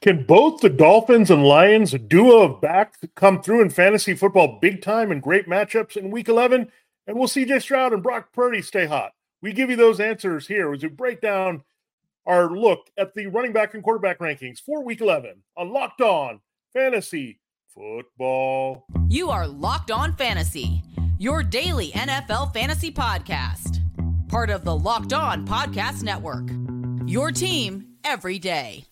Can both the Dolphins and Lions, duo of backs, come through in fantasy football big time and great matchups in week 11? And will CJ Stroud and Brock Purdy stay hot? We give you those answers here as we break down our look at the running back and quarterback rankings for week 11 on Locked On Fantasy Football. You are Locked On Fantasy, your daily NFL fantasy podcast, part of the Locked On Podcast Network. Your team every day.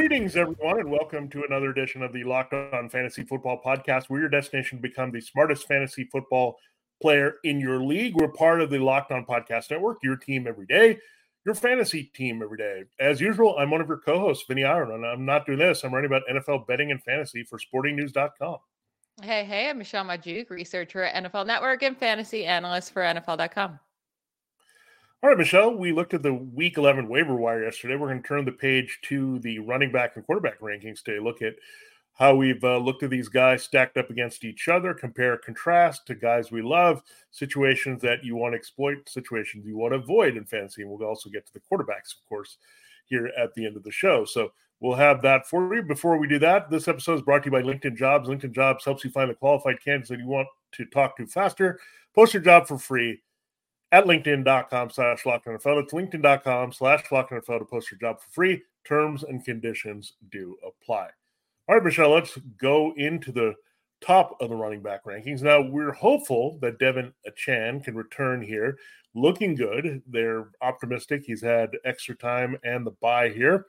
Greetings, everyone, and welcome to another edition of the Locked On Fantasy Football Podcast. We're your destination to become the smartest fantasy football player in your league. We're part of the Locked On Podcast Network, your team every day, your fantasy team every day. As usual, I'm one of your co hosts, Vinnie Iyer, and I'm not doing this. I'm writing about NFL betting and fantasy for sportingnews.com. Hey, hey, I'm Michelle Magdziuk, researcher at NFL Network and fantasy analyst for NFL.com. All right, Michelle, we looked at the week 11 waiver wire yesterday. We're going to turn the page to the running back and quarterback rankings today. Look at how we've uh, looked at these guys stacked up against each other, compare, contrast to guys we love, situations that you want to exploit, situations you want to avoid in fantasy. And we'll also get to the quarterbacks, of course, here at the end of the show. So we'll have that for you. Before we do that, this episode is brought to you by LinkedIn Jobs. LinkedIn Jobs helps you find the qualified candidates that you want to talk to faster. Post your job for free at linkedin.com slash NFL. It's linkedin.com slash NFL to post your job for free. Terms and conditions do apply. All right, Michelle, let's go into the top of the running back rankings. Now, we're hopeful that De'Von Achane can return here looking good. They're optimistic. He's had extra time and the buy here.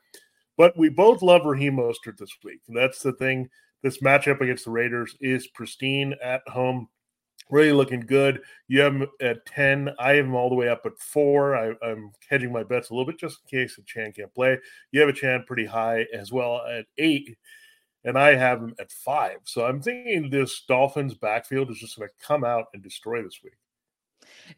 But we both love Raheem Mostert this week. That's the thing. This matchup against the Raiders is pristine at home really looking good. You have him at 10. I have him all the way up at four. I, am hedging my bets a little bit just in case Chan can't play. You have Achane pretty high as well at eight, and I have him at five. So I'm thinking this Dolphins backfield is just going to come out and destroy this week.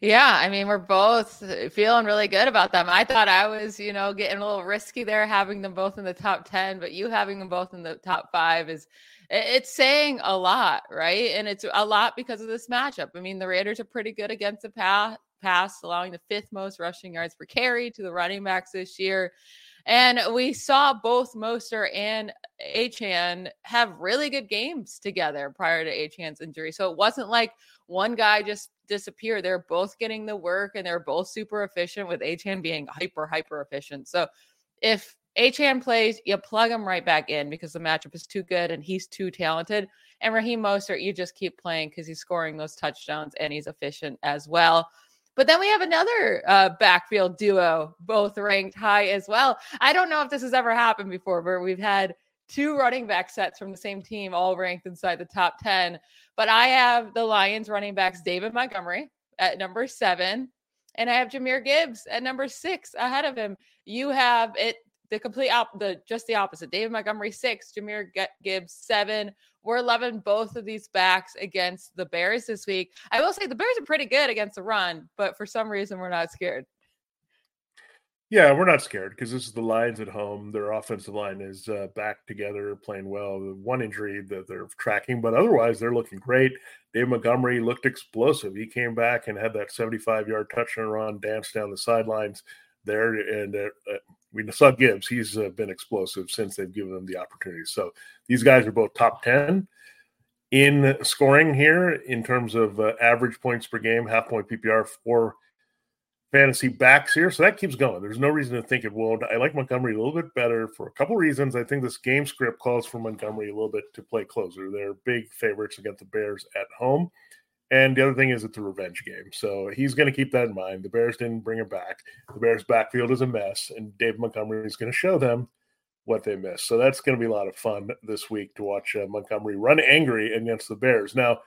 Yeah, I mean, we're both feeling really good about them. I thought I was, you know, getting a little risky there, having them both in the top 10, but you having them both in the top five is it's saying a lot, right? And it's a lot because of this matchup. I mean, the Raiders are pretty good against the pass, pass allowing the fifth most rushing yards per carry to the running backs this year. And we saw both Mostert and Achane have really good games together prior to Achane's injury. So it wasn't like one guy just disappeared. They're both getting the work and they're both super efficient with Achane being hyper, hyper efficient. So if Achane plays, you plug him right back in because the matchup is too good and he's too talented. And Raheem Mostert, you just keep playing because he's scoring those touchdowns and he's efficient as well. But then we have another uh, backfield duo, both ranked high as well. I don't know if this has ever happened before, but we've had two running back sets from the same team all ranked inside the top 10. But I have the Lions running backs, David Montgomery at number seven, and I have Jahmyr Gibbs at number six ahead of him. You have it the complete op the just the opposite. David Montgomery six, Jahmyr Gibbs seven. We're loving both of these backs against the Bears this week. I will say the Bears are pretty good against the run, but for some reason we're not scared. Yeah, we're not scared because this is the Lions at home. Their offensive line is uh, back together, playing well. One injury that they're tracking, but otherwise they're looking great. Dave Montgomery looked explosive. He came back and had that 75 yard touchdown run, danced down the sidelines there, and uh we saw Gibbs. He's uh, been explosive since they've given him the opportunity. So these guys are both top 10 in scoring here in terms of uh, average points per game, half point PPR for fantasy backs here. So that keeps going. There's no reason to think it won't. I like Montgomery a little bit better for a couple reasons. I think this game script calls for Montgomery a little bit to play closer. They're big favorites against the Bears at home. And the other thing is it's a revenge game. So he's going to keep that in mind. The Bears didn't bring him back. The Bears' backfield is a mess, and Dave Montgomery is going to show them what they missed. So that's going to be a lot of fun this week to watch uh, Montgomery run angry against the Bears. Now,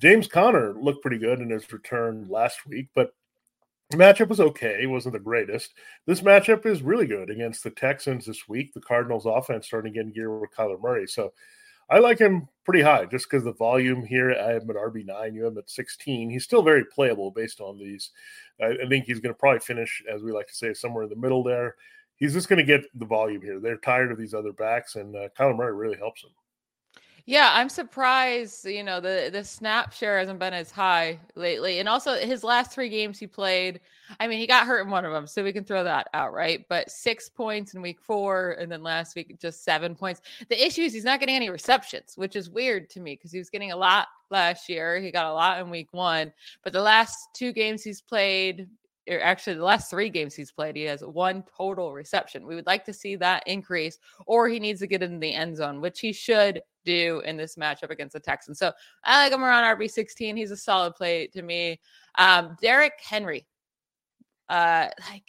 James Conner looked pretty good in his return last week, but the matchup was okay. It wasn't the greatest. This matchup is really good against the Texans this week. The Cardinals offense starting to get in gear with Kyler Murray. So I like him pretty high just because the volume here. I have him at RB9. You have him at 16. He's still very playable based on these. I, I think he's going to probably finish, as we like to say, somewhere in the middle there. he's just going to get the volume here. They're tired of these other backs, and uh, Murray really helps him. Yeah, I'm surprised. You know, the the snap share hasn't been as high lately, and also his last three games he played. I mean, he got hurt in one of them, so we can throw that out, right? But six points in week four, and then last week just seven points. The issue is he's not getting any receptions, which is weird to me because he was getting a lot last year. He got a lot in week one, but the last two games he's played, or actually the last three games he's played, he has one total reception. We would like to see that increase, or he needs to get in the end zone, which he should do in this matchup against the Texans. So I like him around RB16. He's a solid play to me. Um, Derrick Henry, uh, like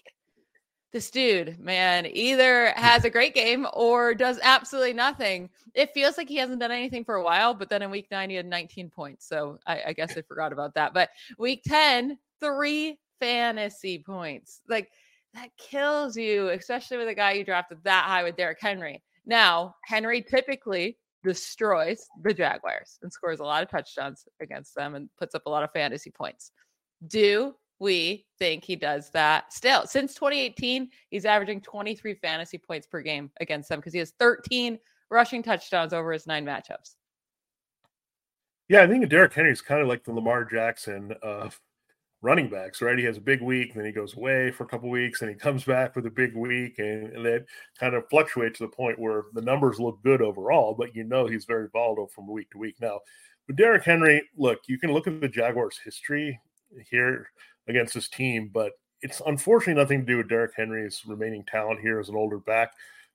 this dude, man, either has a great game or does absolutely nothing. It feels like he hasn't done anything for a while, but then in week nine, he had 19 points. So I, I guess I forgot about that. But week 10, three fantasy points. Like that kills you, especially with a guy you drafted that high with Derrick Henry. Now, Henry typically destroys the Jaguars and scores a lot of touchdowns against them and puts up a lot of fantasy points. Do we think he does that still? Since 2018, he's averaging 23 fantasy points per game against them because he has 13 rushing touchdowns over his nine matchups. Yeah, I think Derrick Henry is kind of like the Lamar Jackson of running backs, right? He has a big week, then he goes away for a couple weeks, and he comes back with a big week, and, and that kind of fluctuates to the point where the numbers look good overall, but you know he's very volatile from week to week. Now, with Derrick Henry, look, you can look at the Jaguars' history here against this team, but it's unfortunately nothing to do with Derrick Henry's remaining talent here as an older back.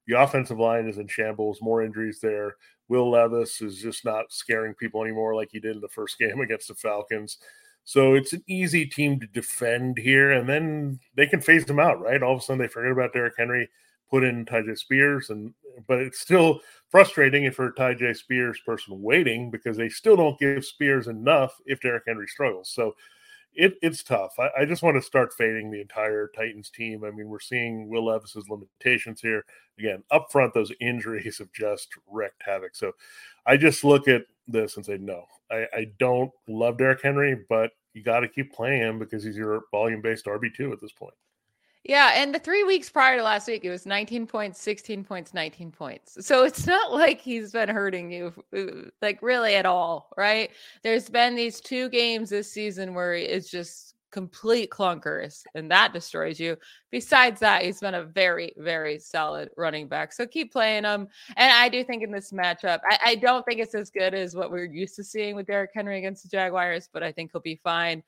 The offensive line is in shambles, more injuries there. Will Levis is just not scaring people anymore like he did in the first game against the Falcons. So it's an easy team to defend here, and then they can phase them out, right? All of a sudden they forget about Derrick Henry, put in Tyjae Spears, and but it's still frustrating if for Tyjae Spears person waiting because they still don't give Spears enough if Derrick Henry struggles. So it, it's tough. I, I, just want to start fading the entire Titans team. I mean, we're seeing Will Levis's limitations here. Again, up front, those injuries have just wrecked havoc. So I just look at this and say, no, I, I don't love Derrick Henry, but you got to keep playing him because he's your volume based RB2 at this point. Yeah, and the three weeks prior to last week, it was 19 points, 16 points, 19 points. So it's not like he's been hurting you, uh, like really at all, right? There's been these two games this season where it's just complete clunkers, and that destroys you. Besides that, he's been a very, very solid running back. So keep playing him. And I do think in this matchup, I, I don't think it's as good as what we're used to seeing with Derrick Henry against the Jaguars, but I think he'll be fine.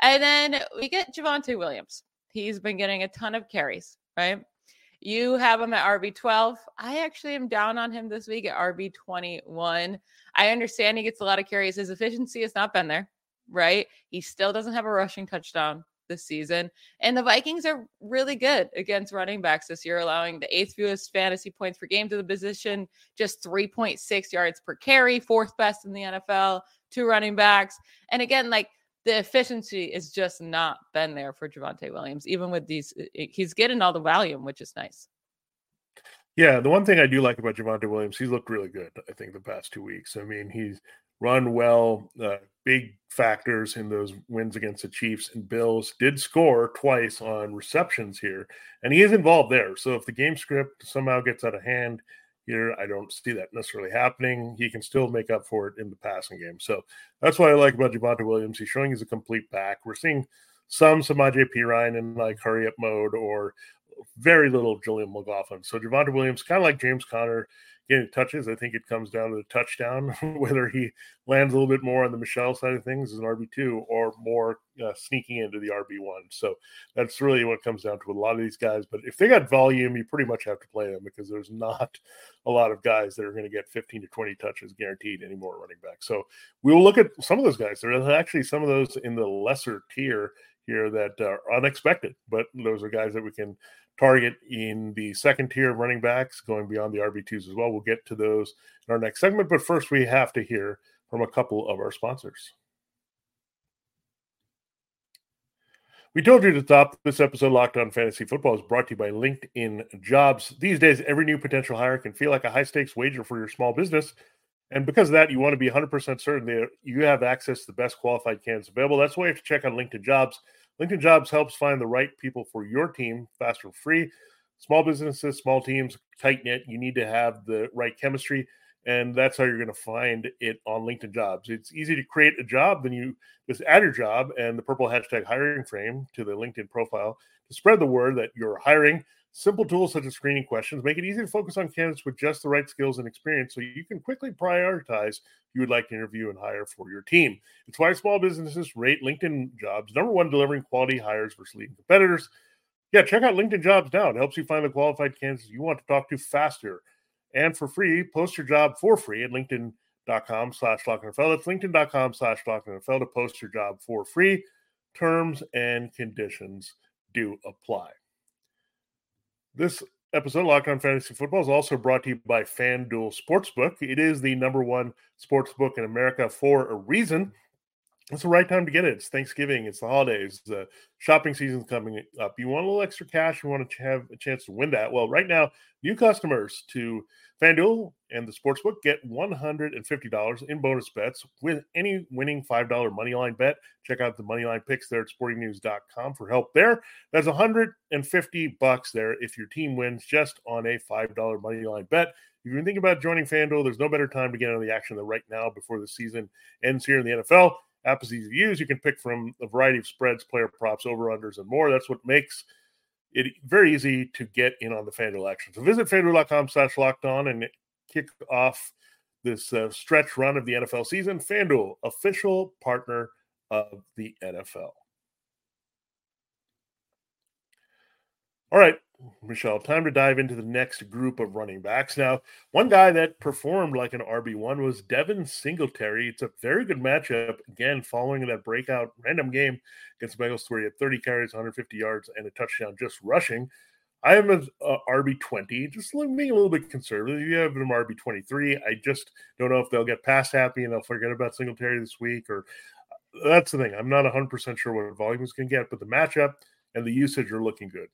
And then we get Javonte Williams. He's been getting a ton of carries, right? You have him at RB12. I actually am down on him this week at RB21. I understand he gets a lot of carries. His efficiency has not been there, right? He still doesn't have a rushing touchdown this season. And the Vikings are really good against running backs this year, allowing the eighth fewest fantasy points per game to the position, just 3.6 yards per carry, fourth best in the NFL, two running backs. And again, like the efficiency is just not been there for Javonte Williams, even with these. He's getting all the volume, which is nice. Yeah, the one thing I do like about Javonte Williams, he's looked really good. I think the past two weeks. I mean, he's run well. Uh, big factors in those wins against the Chiefs and Bills. Did score twice on receptions here, and he is involved there. So if the game script somehow gets out of hand, here. I don't see that necessarily happening. He can still make up for it in the passing game. So that's what I like about Javonte Williams. He's showing he's a complete back. We're seeing some Samaje Perine in like hurry up mode or very little Jaleel McLaughlin. So Javonte Williams, kind of like James Conner, getting touches. I think it comes down to the touchdown, whether he lands a little bit more on the Michelle side of things as an RB2 or more uh, sneaking into the RB1. So that's really what comes down to with a lot of these guys. But if they got volume, you pretty much have to play them because there's not a lot of guys that are going to get 15 to 20 touches guaranteed anymore running back. So we will look at some of those guys. There are actually some of those in the lesser tier here that uh, are unexpected, but those are guys that we can target in the second tier of running backs, going beyond the RB2s as well. We'll get to those in our next segment. But first, we have to hear from a couple of our sponsors. We told you to stop this episode, Locked On Fantasy Football, is brought to you by LinkedIn Jobs. These days, every new potential hire can feel like a high stakes wager for your small business. And because of that, you want to be 100% certain that you have access to the best qualified candidates available. That's why you have to check on LinkedIn Jobs. LinkedIn Jobs helps find the right people for your team faster and free. Small businesses, small teams, tight knit, you need to have the right chemistry. And that's how you're going to find it on LinkedIn jobs. It's easy to create a job, then you just add your job and the purple hashtag hiring frame to the LinkedIn profile to spread the word that you're hiring. Simple tools such as screening questions make it easy to focus on candidates with just the right skills and experience so you can quickly prioritize you would like to interview and hire for your team. It's why small businesses rate LinkedIn jobs number one delivering quality hires versus leading competitors. Yeah, check out LinkedIn jobs now. It helps you find the qualified candidates you want to talk to faster and for free. Post your job for free at LinkedIn.com slash NFL. That's LinkedIn.com slash NFL to post your job for free. Terms and conditions do apply. This episode of Locked On Fantasy Football is also brought to you by FanDuel Sportsbook. It is the number one sportsbook in America for a reason. It's the right time to get it. It's Thanksgiving, it's the holidays, the shopping season's coming up. You want a little extra cash, you want to have a chance to win that. Well, right now, new customers to FanDuel and the Sportsbook get $150 in bonus bets with any winning $5 moneyline bet. Check out the moneyline picks there at sportingnews.com for help there. That's 150 bucks there if your team wins just on a $5 moneyline bet. If you're thinking about joining FanDuel, there's no better time to get on the action than right now before the season ends here in the NFL. App is easy to use. You can pick from a variety of spreads, player props, over unders, and more. That's what makes – it very easy to get in on the FanDuel action. So visit FanDuel.com slash locked on and kick off this uh, stretch run of the NFL season. FanDuel, official partner of the NFL. All right, Michelle, time to dive into the next group of running backs. Now, one guy that performed like an RB1 was Devin Singletary. It's a very good matchup, again, following that breakout random game against Bengals, where he had 30 carries, 150 yards, and a touchdown just rushing. I am an a RB20, just being a little bit conservative. You have him RB23. I just don't know if they'll get past happy and they'll forget about Singletary this week, or uh, that's the thing. I'm not 100% sure what volume is going to get, but the matchup and the usage are looking good.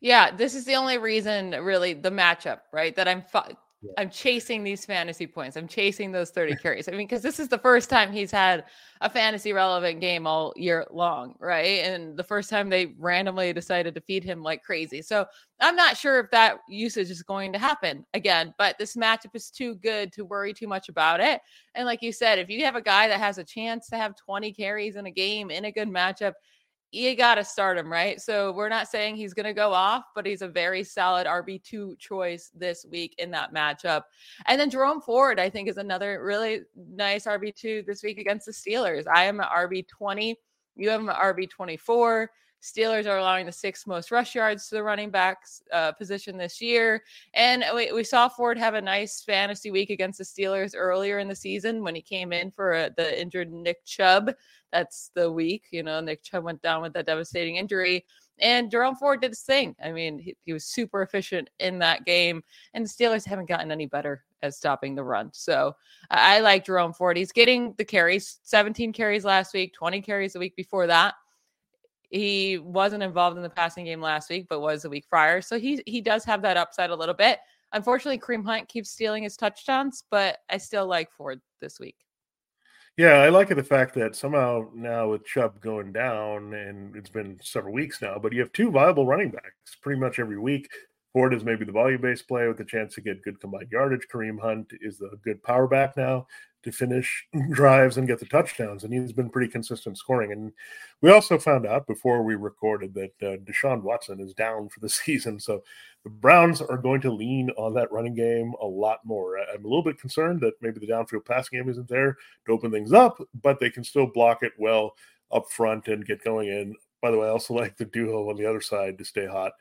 Yeah, this is the only reason, really, the matchup, right? That I'm fu- yeah. I'm chasing these fantasy points. I'm chasing those 30 carries. I mean, because this is the first time he's had a fantasy relevant game all year long, right? And the first time they randomly decided to feed him like crazy. So I'm not sure if that usage is going to happen again, but this matchup is too good to worry too much about it. And like you said, if you have a guy that has a chance to have 20 carries in a game in a good matchup, you got to start him, right? So we're not saying he's going to go off, but he's a very solid RB2 choice this week in that matchup. And then Jerome Ford, I think, is another really nice RB2 this week against the Steelers. I am an RB20. You have an RB24. Steelers are allowing the sixth most rush yards to the running backs uh, position this year. And we, we saw Ford have a nice fantasy week against the Steelers earlier in the season when he came in for a, uh, the injured Nick Chubb. That's the week, you know, Nick Chubb went down with that devastating injury. And Jerome Ford did his thing. I mean, he, he was super efficient in that game. And the Steelers haven't gotten any better at stopping the run. So I, I like Jerome Ford. He's getting the carries 17 carries last week, 20 carries the week before that. He wasn't involved in the passing game last week, but was the week prior. So he he does have that upside a little bit. Unfortunately, Kareem Hunt keeps stealing his touchdowns, but I still like Ford this week. Yeah, I like it the fact that somehow now with Chubb going down, and it's been several weeks now, but you have two viable running backs pretty much every week. Ford is maybe the volume based play with the chance to get good combined yardage. Kareem Hunt is the good power back now to finish drives and get the touchdowns, and he's been pretty consistent scoring. And we also found out before we recorded that uh, Deshaun Watson is down for the season, so the Browns are going to lean on that running game a lot more. I'm a little bit concerned that maybe the downfield passing game isn't there to open things up, but they can still block it well up front and get going in. By the way, I also like the duo on the other side to stay hot.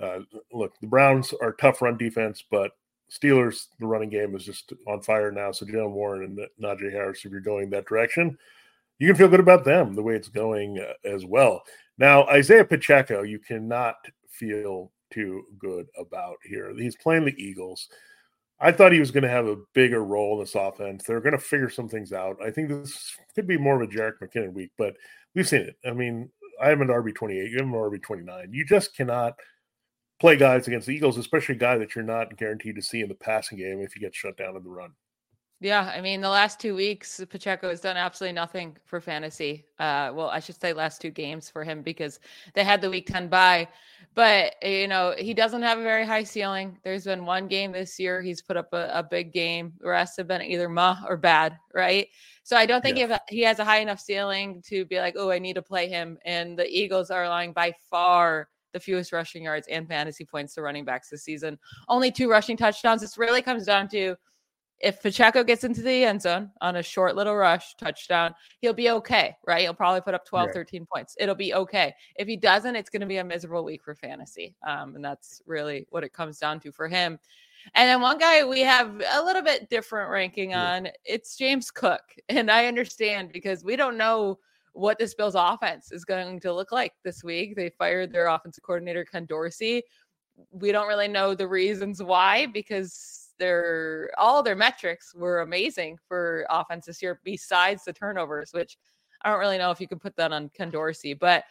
Uh, look, the Browns are tough run defense, but Steelers, the running game is just on fire now. So Jaylen Warren and Najee Harris, if you're going that direction, you can feel good about them the way it's going uh, as well. Now, Isaiah Pacheco, you cannot feel too good about here. He's playing the Eagles. I thought he was going to have a bigger role in this offense. They're going to figure some things out. I think this could be more of a Jerick McKinnon week, but we've seen it. I mean, I have an RB 28, you have an RB 29. You just cannot – play guys against the Eagles, especially a guy that you're not guaranteed to see in the passing game if you get shut down in the run. Yeah, I mean, the last two weeks, Pacheco has done absolutely nothing for fantasy. Uh, well, I should say last two games for him because they had the week 10 bye. But, you know, he doesn't have a very high ceiling. There's been one game this year he's put up a, a big game. The rest have been either muh or bad, right? So I don't think yeah. he has a high enough ceiling to be like, oh, I need to play him. And the Eagles are allowing by far the fewest rushing yards and fantasy points to running backs this season. Only two rushing touchdowns. This really comes down to if Pacheco gets into the end zone on a short little rush touchdown, he'll be okay, right? He'll probably put up 12, 13 points. It'll be okay. If he doesn't, it's going to be a miserable week for fantasy. Um, and that's really what it comes down to for him. And then one guy we have a little bit different ranking on, it's James Cook. And I understand because we don't know what this Bills offense is going to look like this week. They fired their offensive coordinator, Ken Dorsey. We don't really know the reasons why because their all their metrics were amazing for offense this year, besides the turnovers, which I don't really know if you can put that on Ken Dorsey, but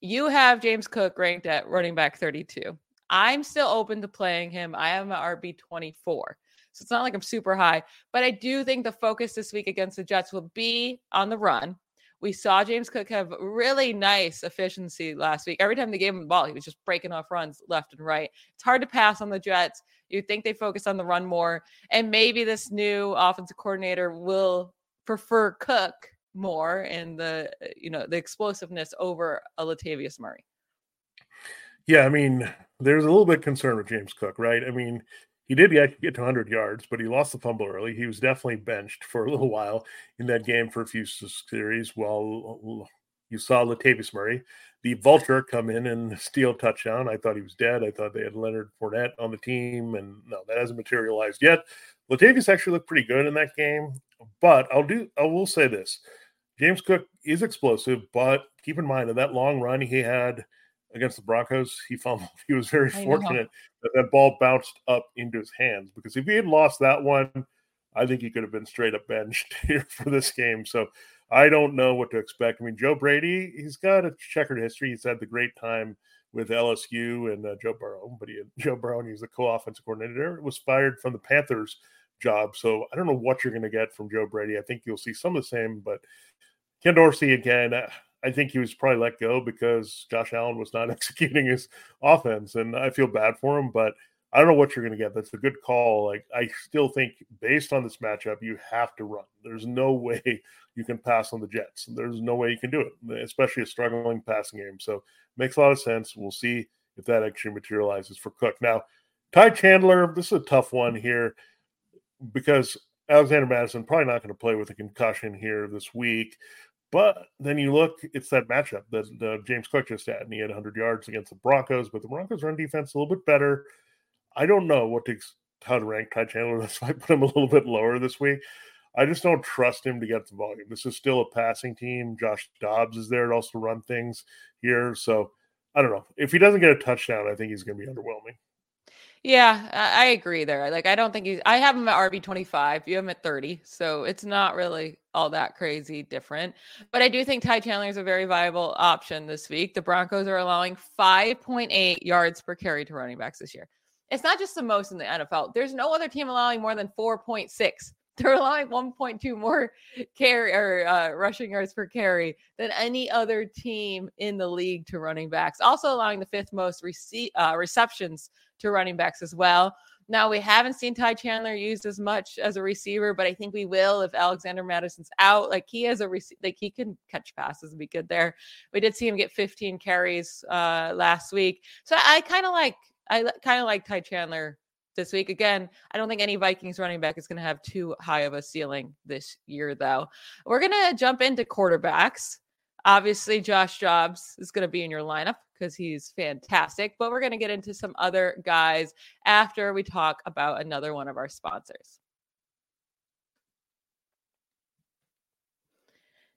you have James Cook ranked at running back 32. I'm still open to playing him. I am an RB 24. So it's not like I'm super high, but I do think the focus this week against the Jets will be on the run. We saw James Cook have really nice efficiency last week. Every time they gave him the ball, he was just breaking off runs left and right. It's hard to pass on the Jets. You think they focus on the run more, and maybe this new offensive coordinator will prefer Cook more and the you know the explosiveness over a Latavius Murray. Yeah, I mean, there's a little bit concern with James Cook, right? I mean, he did get, to 100 yards, but he lost the fumble early. He was definitely benched for a little while in that game for a few series while you saw Latavius Murray, the vulture, come in and steal touchdown. I thought he was dead. I thought they had Leonard Fournette on the team, and no, that hasn't materialized yet. Latavius actually looked pretty good in that game, but I'll do. I will say this: James Cook is explosive, but keep in mind that that long run he had against the Broncos, he fumbled. He was very fortunate that that ball bounced up into his hands because if he had lost that one, I think he could have been straight up benched here for this game. So I don't know what to expect. I mean, Joe Brady, he's got a checkered history. He's had the great time with LSU and uh, Joe Burrow, but he had Joe Burrow and he's the co-offensive coordinator. Was fired from the Panthers job, so I don't know what you're going to get from Joe Brady. I think you'll see some of the same, but Ken Dorsey again. I think he was probably let go because Josh Allen was not executing his offense, and I feel bad for him, but I don't know what you're going to get. That's a good call. Like I still think, based on this matchup, you have to run. There's no way you can pass on the Jets. There's no way you can do it, especially a struggling passing game. So makes a lot of sense. We'll see if that actually materializes for Cook. Now, Ty Chandler, this is a tough one here because Alexander Mattison probably not going to play with a concussion here this week. But then you look, it's that matchup that uh, James Cook just had, and he had 100 yards against the Broncos, but the Broncos run defense a little bit better. I don't know what to how to rank Ty Chandler. That's why I put him a little bit lower this week. I just don't trust him to get the volume. This is still a passing team. Josh Dobbs is there to also run things here. So I don't know. If he doesn't get a touchdown, I think he's going to be underwhelming. Yeah, I agree there. Like, I don't think he's, I have him at RB 25. You have him at 30. So it's not really all that crazy different. But I do think Ty Chandler is a very viable option this week. The Broncos are allowing 5.8 yards per carry to running backs this year it's not just the most in the NFL. There's no other team allowing more than 4.6. They're allowing 1.2 more carry or uh, rushing yards per carry than any other team in the league to running backs. Also allowing the fifth most rece- uh, receptions to running backs as well. Now we haven't seen Ty Chandler used as much as a receiver, but I think we will if Alexander Mattison's out. Like he has a rec- like he can catch passes and be good there. We did see him get 15 carries uh, last week, so I kind of like I kind of like Ty Chandler this week. Again, I don't think any Vikings running back is going to have too high of a ceiling this year, though. We're going to jump into quarterbacks. Obviously, Josh Dobbs is going to be in your lineup because he's fantastic, but we're going to get into some other guys after we talk about another one of our sponsors.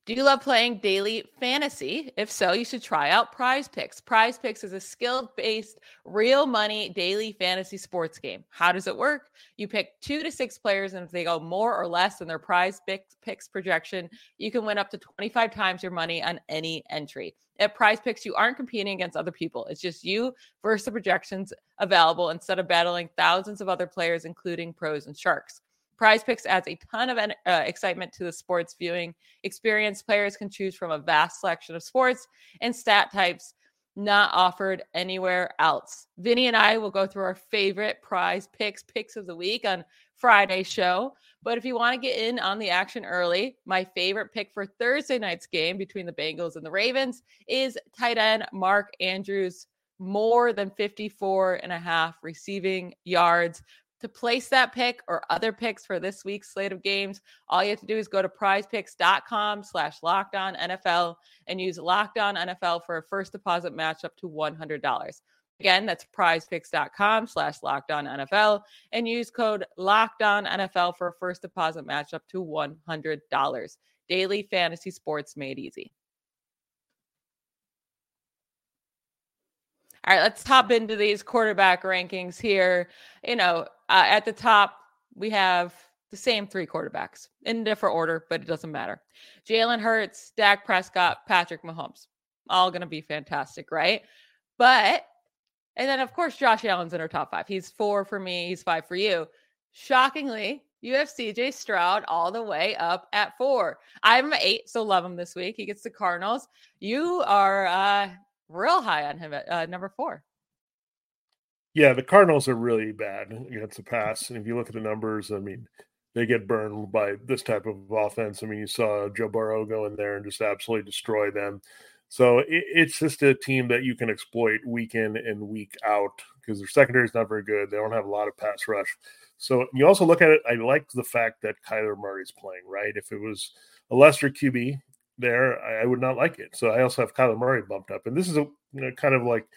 Do you love playing daily fantasy? If so, you should try out Prize Picks. Prize Picks is a skill based, real money daily fantasy sports game. How does it work? You pick two to six players, and if they go more or less than their Prize Picks projection, you can win up to 25 times your money on any entry. At Prize Picks, you aren't competing against other people. It's just you versus the projections available instead of battling thousands of other players, including pros and sharks. Prize Picks adds a ton of uh, excitement to the sports viewing experience. Players can choose from a vast selection of sports and stat types not offered anywhere else. Vinnie and I will go through our favorite prize picks, picks of the week on Friday's show. But if you want to get in on the action early, my favorite pick for Thursday night's game between the Bengals and the Ravens is tight end Mark Andrews, more than 54 and a half receiving yards to place that pick or other picks for this week's slate of games, all you have to do is go to prizepicks.com slash lockdown NFL and use lockdown NFL for a first deposit match up to $100. Again, that's prizepicks.com slash lockdown NFL and use code lockdown NFL for a first deposit match up to $100. Daily fantasy sports made easy. All right, let's hop into these quarterback rankings here. You know, uh, at the top, we have the same three quarterbacks in different order, but it doesn't matter. Jalen Hurts, Dak Prescott, Patrick Mahomes. All going to be fantastic, right? But, and then of course, Josh Allen's in our top five. He's four for me, he's five for you. Shockingly, you have CJ Stroud all the way up at four. I'm eight, so love him this week. He gets the Cardinals. You are uh, real high on him at uh, number four. Yeah, the Cardinals are really bad against the pass. And if you look at the numbers, I mean, they get burned by this type of offense. I mean, you saw Joe Burrow go in there and just absolutely destroy them. So it, it's just a team that you can exploit week in and week out because their secondary is not very good. They don't have a lot of pass rush. So you also look at it. I like the fact that Kyler Murray's playing, right? If it was a lesser QB, there, I, I, would not like it. So I also have Kyler Murray bumped up, and this is a you know, kind of like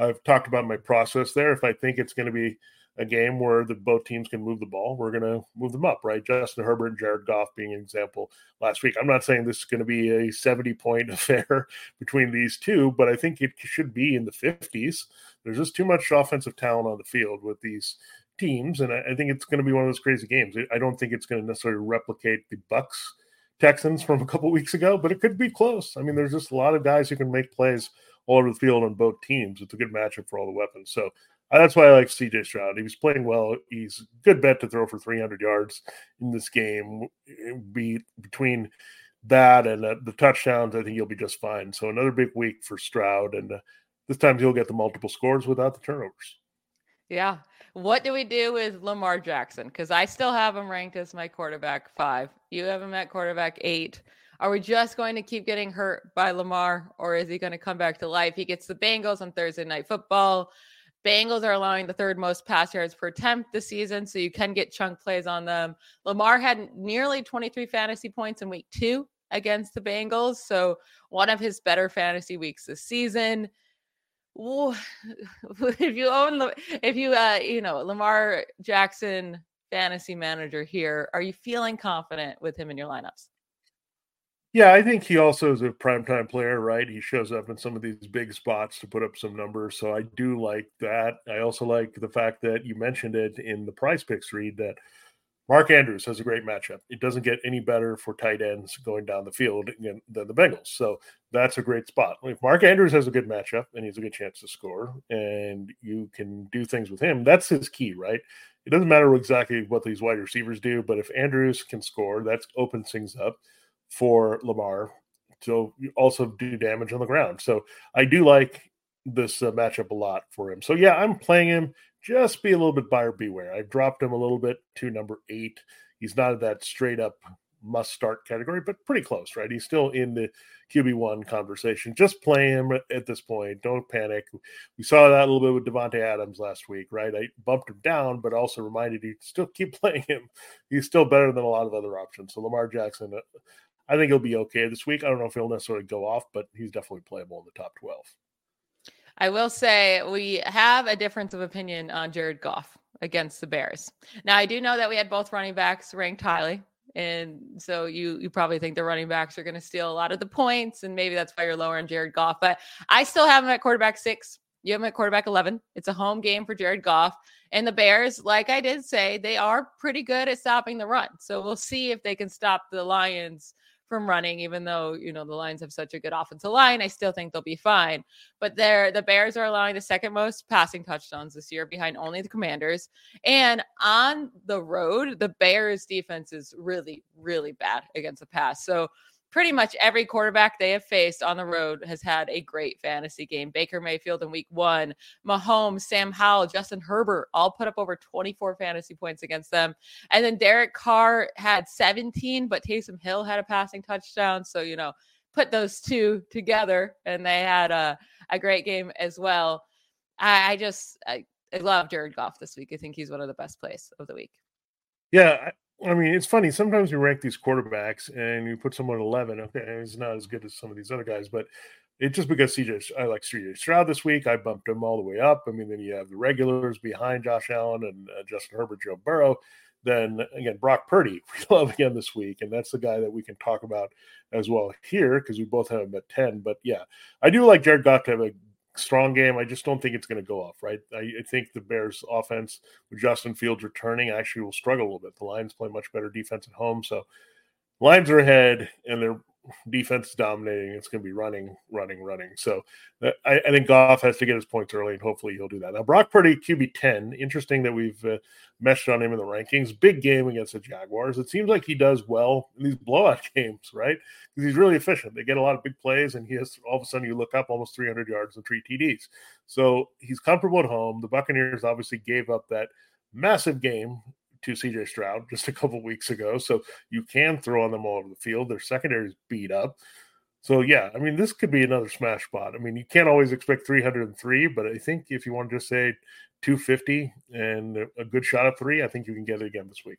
I've talked about my process there. If I think it's going to be a game where the both teams can move the ball, we're going to move them up, right? Justin Herbert and Jared Goff being an example last week. I'm not saying this is going to be a 70 point affair between these two, but I think it should be in the 50s. There's just too much offensive talent on the field with these teams, and I, I think it's going to be one of those crazy games. I don't think it's going to necessarily replicate the Bucs Texans from a couple weeks ago, but it could be close. I mean, there's just a lot of guys who can make plays all over the field on both teams. It's a good matchup for all the weapons. So uh, that's why I like CJ Stroud. He was playing well. He's a good bet to throw for 300 yards in this game. Be between that and uh, the touchdowns, I think he'll be just fine. So another big week for Stroud, and uh, this time he'll get the multiple scores without the turnovers. Yeah, what do we do with Lamar Jackson? Because I still have him ranked as my quarterback five. You have him at quarterback eight. Are we just going to keep getting hurt by Lamar, or is he going to come back to life? He gets the Bengals on Thursday Night Football. Bengals are allowing the third most pass yards per attempt this season, so you can get chunk plays on them. Lamar had nearly 23 fantasy points in week two against the Bengals, so one of his better fantasy weeks this season. if you own if you uh you know Lamar Jackson fantasy manager here, are you feeling confident with him in your lineups? Yeah, I think he also is a primetime player, right? He shows up in some of these big spots to put up some numbers. So I do like that. I also like the fact that you mentioned it in the prize picks read that Mark Andrews has a great matchup. It doesn't get any better for tight ends going down the field than the Bengals. So that's a great spot. If Mark Andrews has a good matchup and he has a good chance to score, and you can do things with him, that's his key, right? It doesn't matter exactly what these wide receivers do, but if Andrews can score, that opens things up for Lamar to also do damage on the ground. So I do like this uh, matchup a lot for him. So yeah, I'm playing him just be a little bit buyer beware. I've dropped him a little bit to number eight. He's not that straight up must start category, but pretty close, right? He's still in the QB1 conversation. Just play him at this point. Don't panic. We saw that a little bit with Davante Adams last week, right? I bumped him down, but also reminded you still keep playing him. He's still better than a lot of other options. So Lamar Jackson, uh, I think he'll be okay this week. I don't know if he'll necessarily go off, but he's definitely playable in the top 12. I will say we have a difference of opinion on Jared Goff against the Bears. Now I do know that we had both running backs ranked highly. And so you you probably think the running backs are going to steal a lot of the points, and maybe that's why you're lower on Jared Goff. But I still have him at quarterback six. You have him at quarterback 11. It's a home game for Jared Goff. And the Bears, like I did say, they are pretty good at stopping the run. So we'll see if they can stop the Lions from running, even though you know the Lions have such a good offensive line. I still think they'll be fine. But they're the Bears are allowing the second most passing touchdowns this year, behind only the Commanders. And on the road, the Bears defense is really, really bad against the pass. So pretty much every quarterback they have faced on the road has had a great fantasy game. Baker Mayfield in week one, Mahomes, Sam Howell, Justin Herbert all put up over 24 fantasy points against them. And then Derek Carr had 17, but Taysom Hill had a passing touchdown. So, you know, put those two together and they had a, a great game as well. I, I just, I, I love Jared Goff this week. I think he's one of the best plays of the week. Yeah, I mean, it's funny. Sometimes we rank these quarterbacks and you put someone at 11. Okay, it's not as good as some of these other guys, but it's just because CJ, I like CJ Stroud this week. I bumped him all the way up. I mean, then you have the regulars behind Josh Allen and uh, Justin Herbert, Joe Burrow. Then again, Brock Purdy, we love again this week. And that's the guy that we can talk about as well here because we both have him at 10. But yeah, I do like Jared Goff to have a strong game. I just don't think it's going to go off, right? I, I, think the Bears offense with Justin Fields returning actually will struggle a little bit. The Lions play much better defense at home. So Lions are ahead and they're defense dominating. It's going to be running, running, running. So uh, I, I, think Goff has to get his points early, and hopefully he'll do that. Now, Brock Purdy, QB 10. Interesting that we've uh, meshed on him in the rankings. Big game against the Jaguars. It seems like he does well in these blowout games, right? Because he's really efficient. They get a lot of big plays, and he has all of a sudden you look up almost 300 yards and three TDs. So he's comfortable at home. The Buccaneers obviously gave up that massive game to CJ Stroud just a couple weeks ago. So you can throw on them all over the field. Their secondary is beat up. So yeah, I mean, this could be another smash spot. I mean, you can't always expect 303, but I think if you want to just say 250 and a good shot of three, I think you can get it again this week.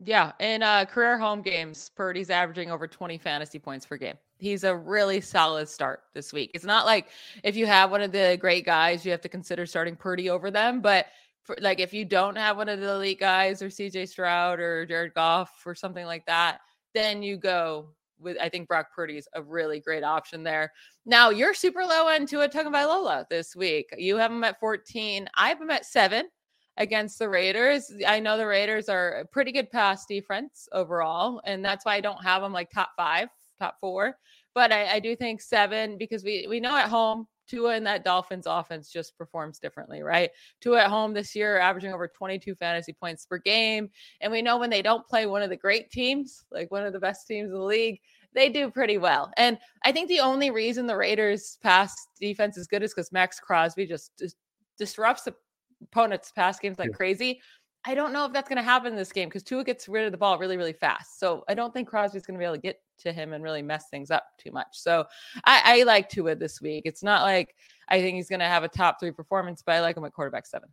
Yeah, in uh, career home games, Purdy's averaging over 20 fantasy points per game. He's a really solid start this week. It's not like if you have one of the great guys, you have to consider starting Purdy over them, but for, like if you don't have one of the elite guys or CJ Stroud or Jared Goff or something like that, then you go with I think Brock Purdy is a really great option there. Now you're super low end Tua Tagovailoa this week. You have him at 14. I have him at seven against the Raiders. I know the Raiders are a pretty good pass defense overall, and that's why I don't have them like top five, top four. But I, I do think seven because we we know at home Tua and that Dolphins offense just performs differently, right? Tua at home this year, averaging over 22 fantasy points per game. And we know when they don't play one of the great teams, like one of the best teams in the league, they do pretty well. And I think the only reason the Raiders' pass defense is good is because Maxx Crosby just, just disrupts the opponent's pass games like yeah. crazy. I don't know if that's going to happen in this game because Tua gets rid of the ball really, really fast. So I don't think Crosby's going to be able to get to him and really mess things up too much. So I, I like Tua this week. It's not like I think he's going to have a top three performance, but I like him at quarterback seven.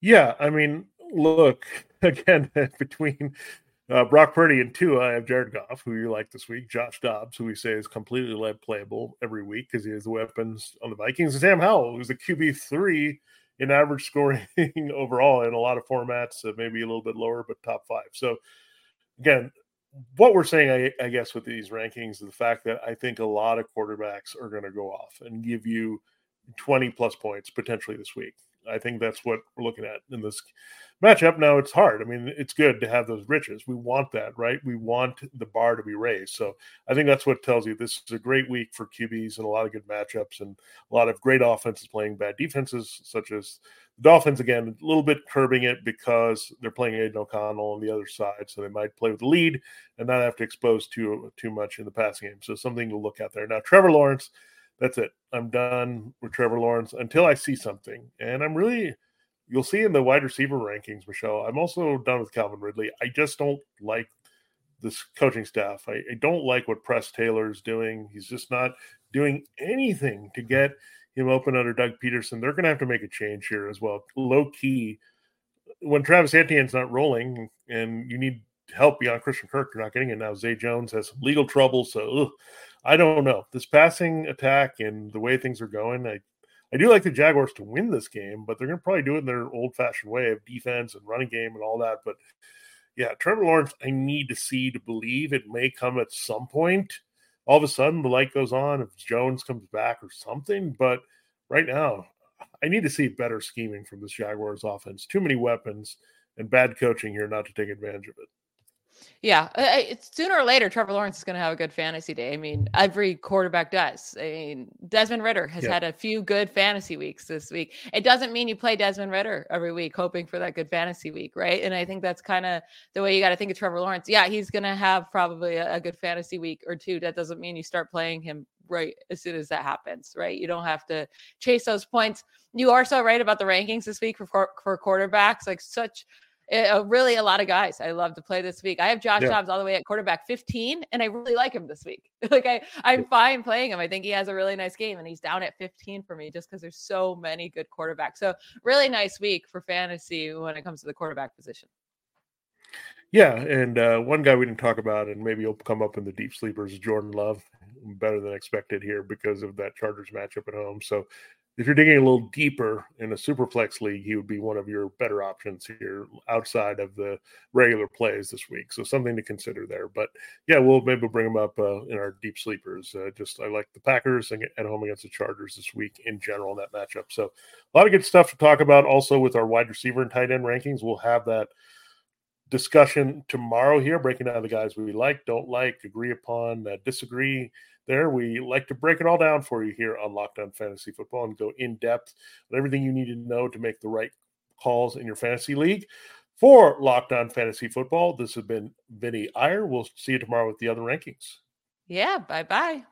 Yeah, I mean, look again between uh, Brock Purdy and Tua, I have Jared Goff, who you like this week, Josh Dobbs, who we say is completely playable every week because he has the weapons on the Vikings, and Sam Howell, who's the QB three in average scoring overall in a lot of formats, uh, maybe a little bit lower, but top five. So again, what we're saying, I, I, guess, with these rankings is the fact that I think a lot of quarterbacks are going to go off and give you 20 plus points potentially this week. I think that's what we're looking at in this matchup. Now it's hard. I mean, it's good to have those riches. We want that, right? We want the bar to be raised. So I think that's what tells you this is a great week for QBs and a lot of good matchups and a lot of great offenses playing bad defenses, such as the Dolphins. Again, a little bit curbing it because they're playing Aidan O'Connell on the other side, so they might play with the lead and not have to expose too too much in the passing game. So something to look at there. Now, Trevor Lawrence that's it. I'm done with Trevor Lawrence until I see something. And I'm really, you'll see in the wide receiver rankings, Michelle, I'm also done with Calvin Ridley. I just don't like this coaching staff. I, I don't like what Press Taylor is doing. He's just not doing anything to get him open under Doug Pederson. They're going to have to make a change here as well. Low key, when Travis Etienne's not rolling and you need help beyond Christian Kirk, you're not getting it now. Zay Jones has some legal trouble. So, ugh, I don't know. This passing attack and the way things are going, I I do like the Jaguars to win this game, but they're going to probably do it in their old fashioned way of defense and running game and all that. But yeah, Trevor Lawrence, I need to see to believe it may come at some point. All of a sudden, the light goes on if Jones comes back or something. But right now, I need to see better scheming from this Jaguars offense. Too many weapons and bad coaching here not to take advantage of it. Yeah, uh, uh, it's sooner or later, Trevor Lawrence is going to have a good fantasy day. I mean, every quarterback does. I mean, Desmond Ridder has yeah. had a few good fantasy weeks this week. It doesn't mean you play Desmond Ridder every week, hoping for that good fantasy week, right? And I think that's kind of the way you got to think of Trevor Lawrence. Yeah, he's going to have probably a, a good fantasy week or two. That doesn't mean you start playing him right as soon as that happens, right? You don't have to chase those points. You are so right about the rankings this week for for quarterbacks, like such uh, really a lot of guys I love to play this week. I have Josh yeah. Dobbs all the way at quarterback 15, and I really like him this week. like I, I'm fine playing him. I think he has a really nice game, and he's down at 15 for me just because there's so many good quarterbacks. So really nice week for fantasy when it comes to the quarterback position. Yeah, and uh, one guy we didn't talk about, and maybe he'll come up in the deep sleepers, Jordan Love, better than expected here because of that Chargers matchup at home. So if you're digging a little deeper in a superflex league, he would be one of your better options here outside of the regular plays this week. So something to consider there. But yeah, we'll maybe bring him up uh, in our deep sleepers. Uh, just I like the Packers at home against the Chargers this week in general in that matchup. So a lot of good stuff to talk about. Also with our wide receiver and tight end rankings, we'll have that discussion tomorrow here, breaking down the guys we like, don't like, agree upon, uh, disagree there. We like to break it all down for you here on Locked On Fantasy Football and go in depth on everything you need to know to make the right calls in your fantasy league. For Locked On Fantasy Football, this has been Vinnie Iyer. We'll see you tomorrow with the other rankings. Yeah, bye bye.